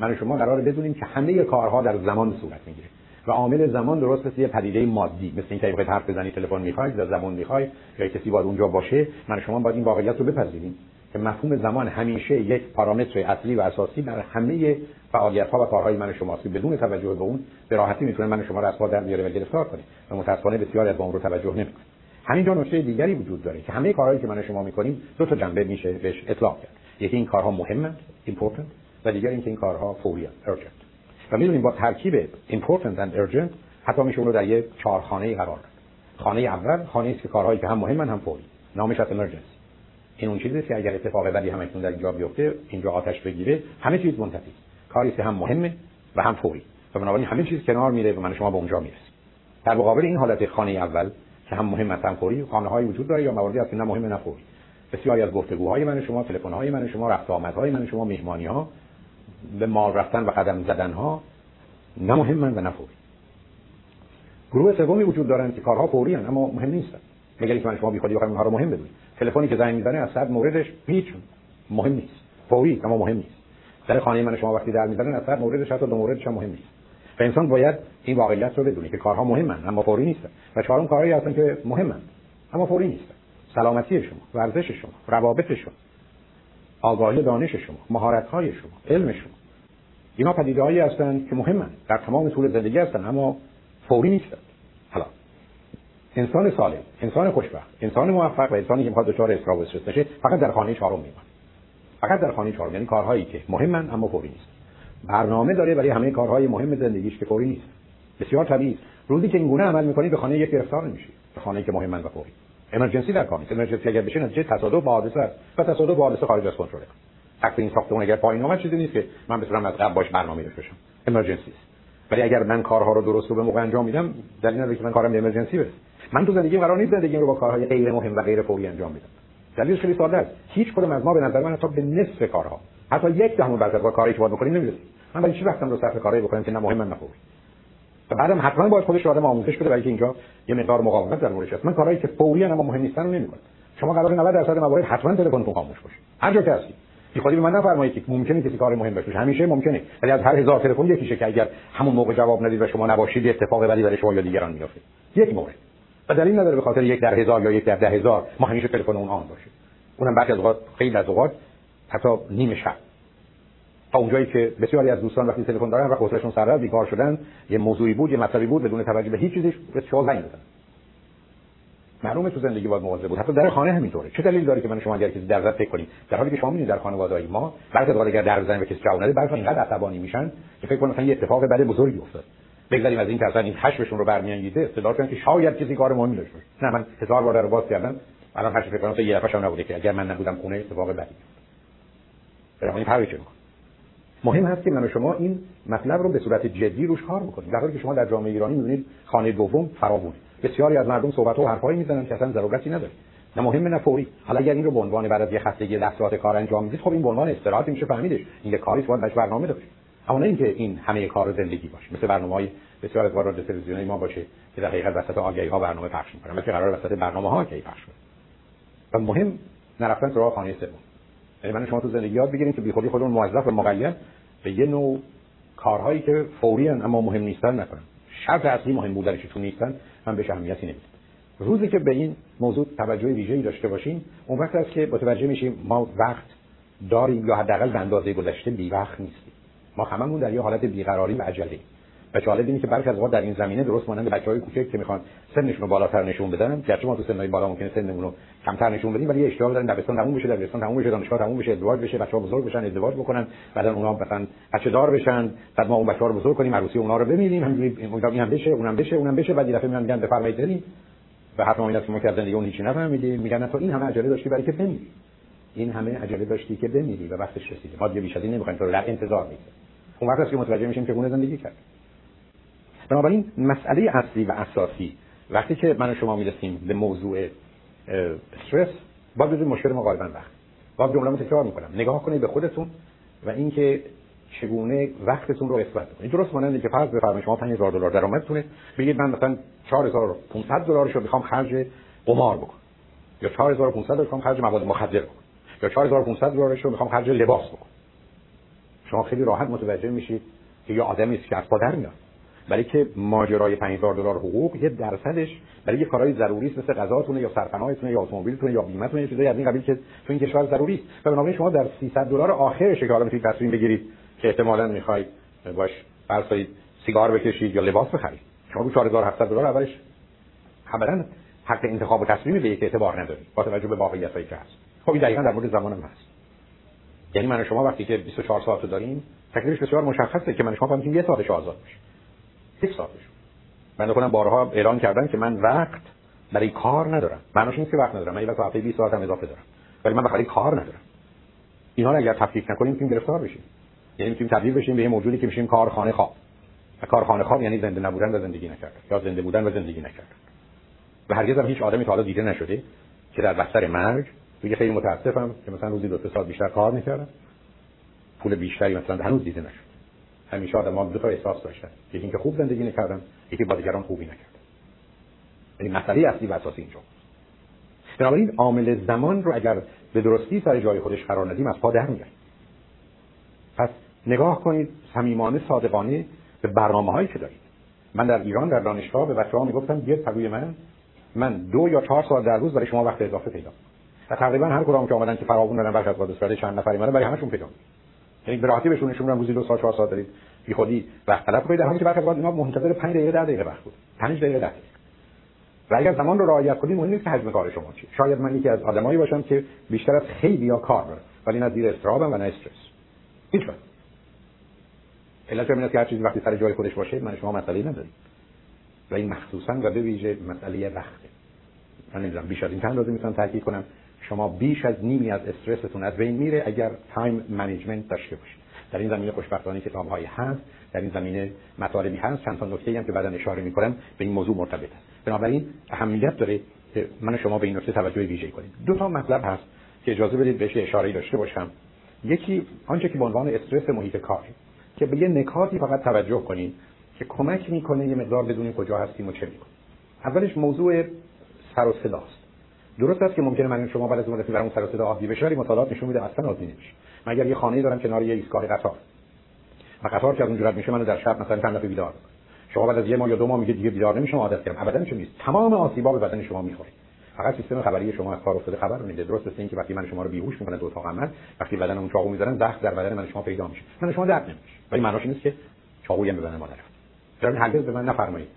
من و شما قراره بدونیم که همه کارها در زمان صورت می‌گیره. و عامل زمان درست مثل یه پدیده مادی مثل اینکه بخواید حرف بزنی تلفن می‌خواید در زمان می‌خواید یا کسی باید اونجا باشه من شما باید این واقعیت رو بپذیریم. که مفهوم زمان همیشه یک پارامتر اصلی و اساسی در همه فعالیت ها و کارهای من شما است بدون توجه به اون به راحتی می‌تونه من شما رو از در بیاره و گرفتار کنه. و متاسفانه بسیاری از اون رو توجه نمی‌کنه. همینجا نکته دیگری وجود داره که همه کارهایی که من شما می‌کنیم دو تا جنبه میشه بهش اطلاق کرد. یکی این کارها مهمند important و دیگر اینکه این کارها فوری urgent. و می‌دونیم با ترکیب important and urgent حتی میشه اون رو در یک چهار خانه قرار داد. خانه اول خانه است که کارهایی که هم مهمن هم فوری. نامش از emergency. این اون چیزی که اگر اتفاق بدی همتون در اینجا بیفته اینجا آتش بگیره همه چیز منتفی کاری که هم مهمه و هم فوری. و بنابراین همه چیز کنار میره و من شما به اونجا می‌رسیم. در مقابل این حالت خانه اول که هم مهم هم فوری خانه های وجود داره یا مواردی هست که نه مهم نه فوری. بسیاری از گفتگوهای من شما تلفن های من شما رفت آمدهای من شما مهمانی ها به مال رفتن و قدم زدن ها نه مهم و نه فوری گروه سومی وجود دارن که کارها فوری هن اما مهم نیستن. مگر اینکه من شما بیخودی بخوایم اونها رو مهم بدونید تلفنی که زنگ می‌زنه از صد موردش هیچ مهم نیست. فوری اما مهم نیست. در خانه من شما وقتی در می‌زنن از صد موردش حتی دو موردش هم مهم نیست. و انسان باید این واقعیت رو بدونه که کارها مهمن اما فوری نیستن. و چهارم کارهایی هستن که مهمن اما فوری نیستن. سلامتی شما ورزش شما روابط شما. آگاهی دانش شما مهارت های شما علم شما. اینا پدیده‌هایی هستند که مهمن. در تمام طول زندگی هستن اما فوری نیستن. حالا انسان سالم انسان خوشبخت انسان موفق و انسانی که می‌خواد دچار استراب و استرس فقط در خانه چهارم میمونه. فقط در خانه چهارم یعنی کارهایی که مهمن اما فوری نیست. برنامه داره برای همه کارهای مهم زندگیش که فوری نیست. بسیار طبیعی. روزی که این گونه عمل می‌کنید به خانه یک گرفتار نمیشید به خانه که مهمن و فوری. امرجنسی در کار نیست امرجنسی اگر بشه نتیجه تصادف با حادثه است. و تصادف با حادثه خارج از کنترل سقف این ساختمون اگر پایین اومد چیزی نیست که من بتونم از قبل باش برنامه داشته باشم. امرجنسی ولی اگر من کارها رو درست و به موقع انجام میدم دلیل نداره که من کارم به امرجنسی برسه. من تو زندگی قرار نیست زندگی رو با کارهای غیر مهم و غیر فوری انجام بدم. دلیلش خیلی ساده است. هیچ کدوم از ما به نظر من حتی به نصف کارها حتی یک دهم درصد کاری که باید بکنیم نمی‌رسیم من برای چی وقتم رو صرف کارایی بکنم که نه مهم نه فوری؟ بعدم حتما باید خودش آدم آموزش بده برای اینجا یه مقدار مقاومت در موردش من کارهایی که فوری اما مهم نیستن رو نمی‌کنم. شما قرار 90 درصد موارد حتما تلفنتون خاموش باشه. هر جا که هستی بی خودی به من نفرمایید که ممکنه کسی کار مهم باشه. همیشه ممکنه. ولی از هر هزار تلفن یکیشه که اگر همون موقع جواب ندید و شما نباشید اتفاق بدی برای شما یا دیگران میافته. یک مورد. و دلیل نداره به خاطر یک در هزار یا یک در ده هزار ما همیشه تلفن اون آن باشه. اونم بعضی از اوقات خیلی از اوقات حتی نیمه شب. تا اونجایی که بسیاری از دوستان وقتی تلفن دارن و حوصله‌شون سر رفت بیکار شدن یه موضوعی بود یه مطلبی بود بدون توجه به هیچ چیزیش به شما زنگ بزنن معلومه تو زندگی باید مواظب بود. حتی در خانه همینطوره. چه دلیل داره که من شما اگر کسی در فکر کنید؟ در حالی که شما می‌دونید در خانواده‌ای ما بعضی از اگر در بزنید به کسی جواب نده بعضی اینقدر عصبانی میشن که فکر کنن مثلا یه اتفاق بد بزرگی افتاد. بگذاریم از این که اصلا این خشمشون رو برمیانگیزه استدلال کنن که شاید کسی کار مهمی داشته نه من هزار بار رو باز کردم. الان خشم فکر کنم یه دفعه نبوده که اگر من نبودم خونه اتفاق بدی. برای این چه مهم هست که من و شما این مطلب رو به صورت جدی روش کار بکنیم. در حالی که شما در جامعه ایرانی می‌بینید خانه دوم فراوون بسیاری از مردم صحبت و حرفایی می‌زنن که اصلا ضرورتی نداره. نه مهم نه فوری. حالا اگر این رو به عنوان بعد از یه خستگی لحظات کار انجام می‌دید خب این به عنوان استراحت میشه فهمیدش. این یه کاری باید باش برنامه داشت. اما نه اینکه این همه کار زندگی باشه. مثل برنامه‌های بسیار از رادیو تلویزیونی ما باشه که در حقیقت وسط آگهی ها برنامه پخش می‌کنن مثل قرار وسط برنامه ها آگهی پخش کنه. و مهم نرفتن سراغ خانه سوم. یعنی من شما تو زندگی یاد بگیرید که بیخودی خودمون موظف و مقید به یه نوع کارهایی که فوری اما مهم نیستن نکنن. شرط اصلی مهم بودنش تو نیستن من بهش اهمیتی نمیدم روزی که به این موضوع توجه ویژه‌ای داشته باشیم اون وقت است که متوجه میشیم ما وقت داریم یا حداقل به اندازه گذشته بی وقت نیستیم. ما هممون در یه حالت بیقراری و عجله و جالب اینه که برخی از در این زمینه درست مانند بچهای کوچک که می‌خوان سنشون رو بالاتر نشون بدن گرچه ما تو سنای بالا ممکنه سنمون رو کمتر نشون بدیم ولی اشتیاق دارن دبستان تموم بشه دبستان تموم بشه دانشگاه تموم بشه ازدواج بشه بچه‌ها بزرگ بشن ازدواج بکنن بعد اونها مثلا بچه دار بشن بعد ما اون بچه‌ها رو بزرگ کنیم عروسی اونها رو ببینیم همینجوری هم بشه اونم بشه اونم بشه بعد دفعه میان میگن بفرمایید بریم. و حرف ما این است که ما کردن دیگه اون هیچی نفهمیدیم. میگن تو این همه عجله داشتی برای که بمیری. این همه عجله داشتی که بمیری و وقتش رسیده. ما دیگه بیش از این نمی‌خوایم. تو در انتظار میگیم اون وقت است که متوجه میشیم که گونه زندگی کرد بنابراین مسئله اصلی و اساسی وقتی که من و شما می‌رسیم به موضوع استرس باید بدون مشکل ما غالبا وقت. باید جمله تکرار می‌کنم. نگاه کنید به خودتون و اینکه چگونه وقتتون رو اثبات کنید. درست مانند که فرض بفرمایید شما 5000 دلار درآمدتونه بگید من مثلا 4500 دلار رو می‌خوام خرج قمار بکنم. یا 4500 رو می‌خوام خرج مواد مخدر بکنم. یا 4500 دلار رو می‌خوام خرج لباس بکنم. شما خیلی راحت متوجه میشید که یه آدمی است که از پادر میاد. ولی که ماجرای 5000 دلار حقوق یه درصدش برای یه کارهای ضروری است مثل غذاتونه یا سرپناهتونه یا اتومبیلتونه یا بیمهتونه یه چیزایی از این قبیل که تو این کشور ضروری است. و بنابراین شما در 300 دلار آخرش که حالا می‌تونید تصمیم بگیرید که احتمالاً می‌خواید باش فرض سیگار بکشید یا لباس بخرید. شما رو 4700 دلار اولش ابدا حق انتخاب و تصمیم به یک اعتبار ندارید با توجه به واقعیتایی که هست. خب این دقیقاً در مورد زمانم هست. یعنی من شما وقتی که 24 ساعت داریم تکلیفش بسیار مشخصه که من شما فهمیدیم یه ساعتش آزاد بشه یک ساعتش. من کنم بارها اعلان کردن که من وقت برای کار ندارم. معنیش نیست که وقت ندارم. من یه هفته 20 ساعت هم اضافه دارم. ولی من برای کار ندارم. اینا رو اگر تفکیک نکنیم می‌تونیم گرفتار بشیم. یعنی می‌تونیم تبدیل بشیم به یه موجودی که میشیم کارخانه خواب. و کارخانه خواب یعنی زنده نبودن و زندگی نکردن یا زنده بودن و زندگی نکردن و هرگز هم هیچ آدمی تا حالا دیده نشده که در بستر مرگ بگه خیلی متاسفم که مثلا روزی دو سه بیشتر کار می‌کردم. پول بیشتری مثلا هنوز دیده نشد همیشه آدم دو تا احساس داشتن. یکی اینکه خوب زندگی نکردن یکی با دیگران خوبی نکردن. این مسئله اصلی و اساسی اینجا. بنابراین عامل زمان رو اگر به درستی سر جای خودش قرار ندیم از پا در میاد پس نگاه کنید صمیمانه صادقانه به برنامه هایی که دارید. من در ایران در دانشگاه به بچه‌ها می‌گفتم بیاید پروی من من دو یا چهار ساعت در روز برای شما وقت اضافه پیدا و تقریبا هر کدام که آمدن که فراوون دادن بخش از چند نفری من برای همشون پیدا یعنی به راحتی بهشون نشون روزی دو ساعت چهار ساعت دارید بی خودی وقت طلب کنید. در حالی که اوقات اینا منتظر 5 دقیقه 10 دقیقه وقت بود. 5 دقیقه 10 دقیقه. و اگر زمان رو رعایت کنید مهم نیست که حجم کار شما چیه. شاید من یکی از آدمایی باشم که بیشتر از خیلی یا کار دارم ولی نه زیر استرابم و نه استرس. هیچ وقت. علت همین که هر چیزی وقتی سر جای خودش باشه من شما مسئله نداریم. و این مخصوصا و به ویژه مسئله وقته من نمی‌دونم بیش از این چند می‌تونم تاکید کنم. شما بیش از نیمی از استرستون از بین میره اگر time management داشته باشید. در این زمینه خوشبختانه کتاب هایی هست در این زمینه مطالبی هست. چند تا نکته هم که بعدا اشاره می‌کنم به این موضوع مرتبط است. بنابراین اهمیت داره که من شما به این نکته توجه ویژه کنید دو تا مطلب هست که اجازه بدید بهش اشاره داشته باشم. یکی آنچه که به عنوان استرس محیط کار که به یه نکاتی فقط توجه کنید که کمک می‌کنه یه مقدار بدونیم کجا هستیم و چه می‌کنیم. اولش موضوع سر و صداست درست است که ممکنه من شما بعد از مدتی برام سر صدا عادی بشه ولی مطالعات نشون میده اصلا عادی نمیشه. مگر یه خانه دارم کنار یه ایستگاه قطار. و قطار که از اونجوری میشه من در شب مثلا چند دفعه بیدار شما بعد از یه ماه یا دو ماه میگه دیگه بیدار نمیشم عادت کردم. ابدا چه نیست تمام آسیبا به بدن شما می‌خوره. فقط سیستم خبری شما از کار افتاده خبر میده. درست مثل اینکه وقتی من شما رو بیهوش می‌کنه دو تا عمل وقتی بدن اون چاقو می‌ذارن زخم در بدن من شما پیدا میشه. من شما درد نمیشه ولی معناش نیست که چاقوی هم به بدن ما نرفت. در هرگز به من نفرمایید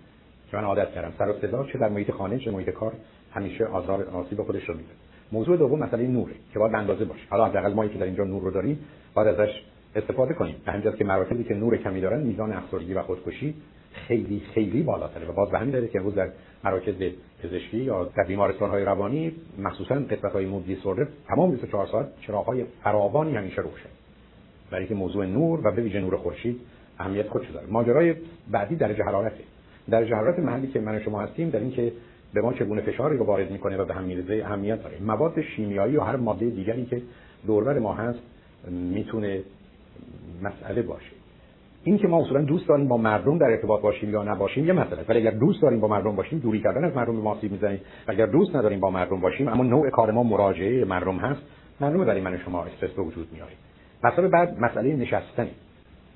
که من عادت کردم. سر و صدا چه در محیط خانه چه محیط کار همیشه آزار آسیب خودش رو میده. موضوع دوم مسئله نوره که باید اندازه باشه. حالا حداقل ما که در اینجا نور رو داریم باید ازش استفاده کنیم. به همین که مراکزی که نور کمی دارن میزان افسردگی و خودکشی خیلی خیلی بالاتره و باز به همین دلیل که امروز در مراکز پزشکی یا در بیمارستان های روانی مخصوصا قسمت های مودی سورده تمام 24 ساعت چراغ های فراوانی همیشه روشن. برای که موضوع نور و به ویژه نور خورشید اهمیت خودش داره. ماجرای بعدی درجه حرارته. درجه حرارت محلی که من شما هستیم در اینکه به ما چگونه فشاری رو وارد می‌کنه و به هم میرزه اهمیت داره. مواد شیمیایی و هر ماده دیگری که دوربر ما هست می‌تونه مسئله باشه. این که ما اصولا دوست داریم با مردم در ارتباط باشیم یا نباشیم یه مسئله. ولی اگر دوست داریم با مردم باشیم دوری کردن از مردم به ما آسیب و اگر دوست نداریم با مردم باشیم اما نوع کار ما مراجعه مردم هست معلومه برای من شما استرس به وجود میاره. مسئله بعد مسئله نشستنی.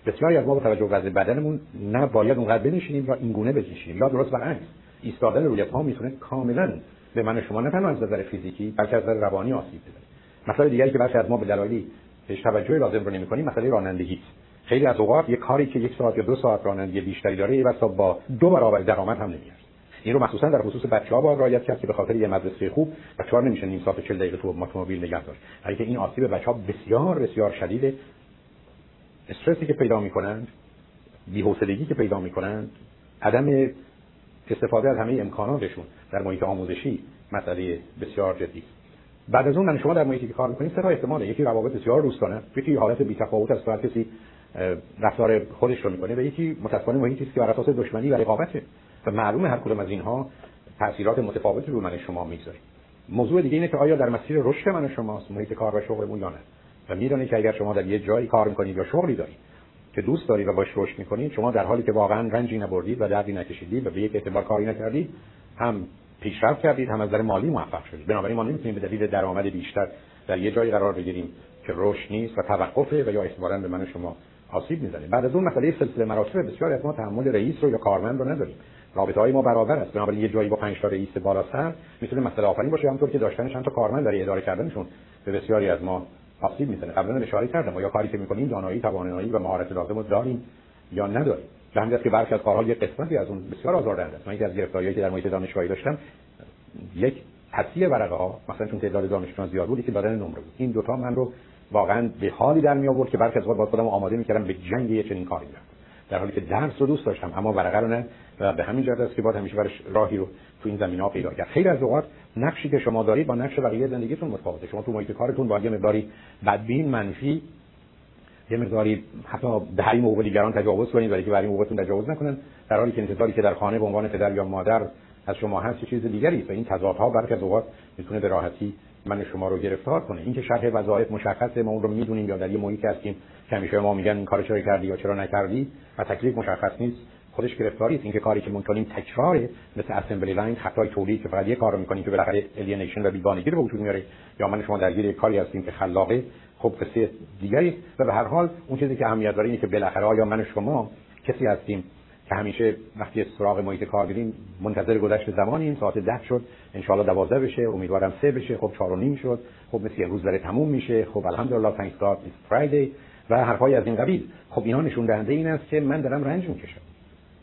بسیاری از ما با توجه به بدنمون نه باید اونقدر بنشینیم یا اینگونه بنشینیم یا درست برعکس. ایستادن روی پا می‌تونه کاملا به من شما نه تنها از نظر فیزیکی بلکه از نظر روانی آسیب بزنه مسئله دیگری که برخی از ما به دلایلی بهش توجه لازم رو نمی‌کنیم مسئله رانندگی خیلی از اوقات یه کاری که یک ساعت یا دو ساعت رانندگی بیشتری داره یه با دو برابر درآمد هم نمیاد این رو مخصوصا در خصوص بچه‌ها با رعایت کرد که به خاطر یه مدرسه خوب بچه‌ها نمیشه نیم ساعت 40 دقیقه تو اتومبیل نگه داشت. که این آسیب بچه‌ها بسیار بسیار شدیده استرسی که پیدا می‌کنند بی‌حوصلگی که پیدا می‌کنند عدم استفاده از همه امکاناتشون در محیط آموزشی مسئله بسیار جدی. بعد از اون من شما در محیطی که کار می‌کنید سه تا احتماله یکی روابط بسیار دوستانه یکی حالت بی‌تفاوت است هر کسی رفتار خودش رو می‌کنه و یکی متأسفانه محیطی که بر اساس دشمنی و رقابته و معلومه هر کدوم از اینها تاثیرات متفاوتی رو من شما می‌گذاره موضوع دیگه اینه که آیا در مسیر رشد من شماست محیط کار و شغلمون یا نه؟ و می‌دونید که اگر شما در یه جایی کار می‌کنید یا شغلی دارید که دوست دارید و باش رشد می‌کنید شما در حالی که واقعا رنجی نبردید و دردی نکشیدید و به یک اعتبار کاری نکردید هم پیشرفت کردید هم از نظر مالی موفق شدید. بنابراین ما نمی‌تونیم به دلیل درآمد بیشتر در یه جایی قرار بگیریم که رشد نیست و توقفه و یا احتمالاً به من شما آسیب می‌زنه. بعد از اون مسئله سلسله مراتب بسیار از ما تحمل رئیس رو یا کارمند رو نداریم. رابطه های ما برابر است. بنابراین یه جایی با پنج تا رئیس بالا سر می‌تونه مسئله آفرین باشه. همونطور که داشتن چند تا کارمند در اداره کردنشون به بسیاری از ما آسیب می‌زنه. قبلا اشاره کردم. یا کاری که می‌کنیم دانایی توانایی و مهارت لازم رو داریم یا نداریم. به همین که برخی از کارها یه قسمتی از اون بسیار آزاردهنده است. من یکی از گرفتاریایی که در محیط دانشگاهی داشتم یک تصحیح ورقه ها مثلا چون تعداد دانشجویان زیاد بود که دادن نمره بود. این دوتا من رو واقعا به حالی در می آورد که برخی از با خودم آماده می‌کردم به جنگ یه چنین کاری می‌کردم در حالی که درس رو دوست داشتم اما ورقه رو نه. و به همین جهت است که باید همیشه برش راهی رو تو این زمینه ها پیدا کرد. خیلی از اوقات نقشی که شما دارید با نقش بقیه زندگیتون متفاوته. شما تو محیط کارتون با یه مقداری بدبین منفی یه مقداری حتی به حریم حقوق دیگران تجاوز کنید ولی که برای حقوقتون تجاوز نکنن. در حالی که انتظاری که در خانه به عنوان پدر یا مادر از شما هست چیز دیگری و این تضادها برخی از اوقات می‌تونه به راحتی من شما رو گرفتار کنه. اینکه شرح وظایف مشخصه ما اون رو می‌دونیم یا در یه محیطی هستیم که همیشه ما میگن این کارو چرا کردی یا چرا نکردی و تکلیف مشخص نیست. خودش گرفتاری است. اینکه کاری که می‌کنیم تکراره. مثل اسمبلی لاین خطای تولید که فقط یه کارو می‌کنیم که بالاخره alienation و بیگانگی رو به وجود میاره. یا من شما درگیر کاری هستیم که خلاقه خب قصه دیگری و به هر حال اون چیزی که اهمیت داره اینه که بالاخره آیا من شما کسی هستیم که همیشه وقتی سراغ محیط کار بریم منتظر گذشت زمانیم. ساعت ده شد. ان دوازده بشه. امیدوارم سه بشه. خب چهار و نیم شد. خب مثل یه روز داره تموم میشه. خب الحمدلله God it's Friday. و حرفای از این قبیل. خب اینا نشون دهنده این است که من دارم رنج می‌کشم.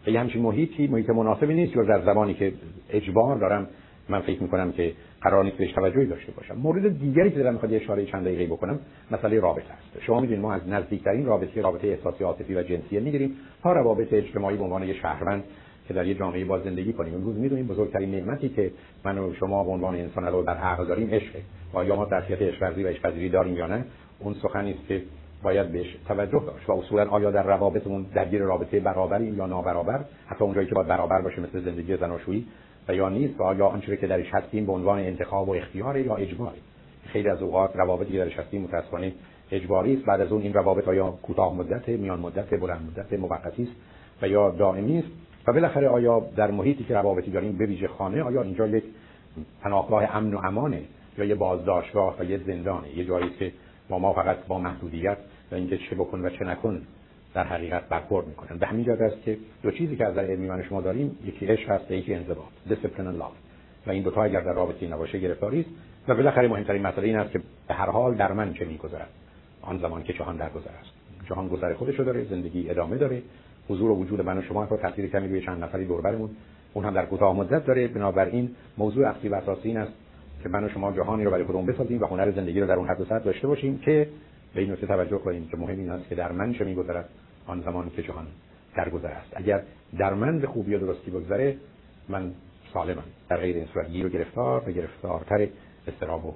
یه همچین محیطی محیط مناسبی نیست جز در زمانی که اجبار دارم من فکر می‌کنم که قرار نیست بهش توجهی داشته باشم. مورد دیگری که دارم می‌خواد اشاره چند دقیقه بکنم مسئله رابطه است. شما می‌دونید ما از نزدیکترین رابطه رابطه احساسی عاطفی و جنسی می‌گیریم. تا روابط اجتماعی به عنوان یه شهروند که در یه جامعه با زندگی کنیم. امروز می‌دونیم بزرگترین نعمتی که من و شما به عنوان انسان رو در حق داریم عشقه. و یا ما درسیت عشق و عشق داریم یا نه؟ اون سخنی است که باید بهش توجه داشت و اصولا آیا در روابطمون درگیر رابطه برابری یا نابرابر حتی اونجایی که باید برابر باشه مثل زندگی زناشویی و یا نیست و آیا آنچه که درش هستیم به عنوان انتخاب و اختیار یا اجباری؟ خیلی از اوقات روابطی که درش هستیم متأسفانه اجباری است. بعد از اون این روابط آیا کوتاه مدت میان مدت بلند مدت موقتی است و یا دائمی است؟ و بالاخره آیا در محیطی که روابطی داریم به ویژه خانه آیا اینجا یک پناهگاه امن و امانه یا یه بازداشتگاه و یه زندانه؟ یه جایی که با ما فقط با محدودیت و اینکه چه بکن و چه نکن در حقیقت برخورد می‌کنن. به همین جهت است که دو چیزی که از نظر علمی من شما داریم یکی عشق هست و یکی انضباط دیسپلین لاف و این دو تا اگر در رابطه نباشه گرفتاری است. و بالاخره مهمترین مسئله این است که به هر حال در من چه میگذرد. آن زمان که جهان درگذر است. جهان گذر خودشو داره زندگی ادامه داره. حضور و وجود من و شما رو تاثیر کمی روی چند نفری دور برمون. اون هم در کوتاه مدت داره. بنابراین موضوع اصلی و اساسی این است که من و شما جهانی رو برای خودمون بسازیم و هنر زندگی رو در اون حد و سطح داشته باشیم که به این نکته توجه کنیم که مهم این است که در من چه میگذرد آن زمان که جهان درگذر است. اگر در من به خوبی و درستی بگذره من سالمم. در غیر این صورت گیر و گرفتار و گرفتارتر استراب و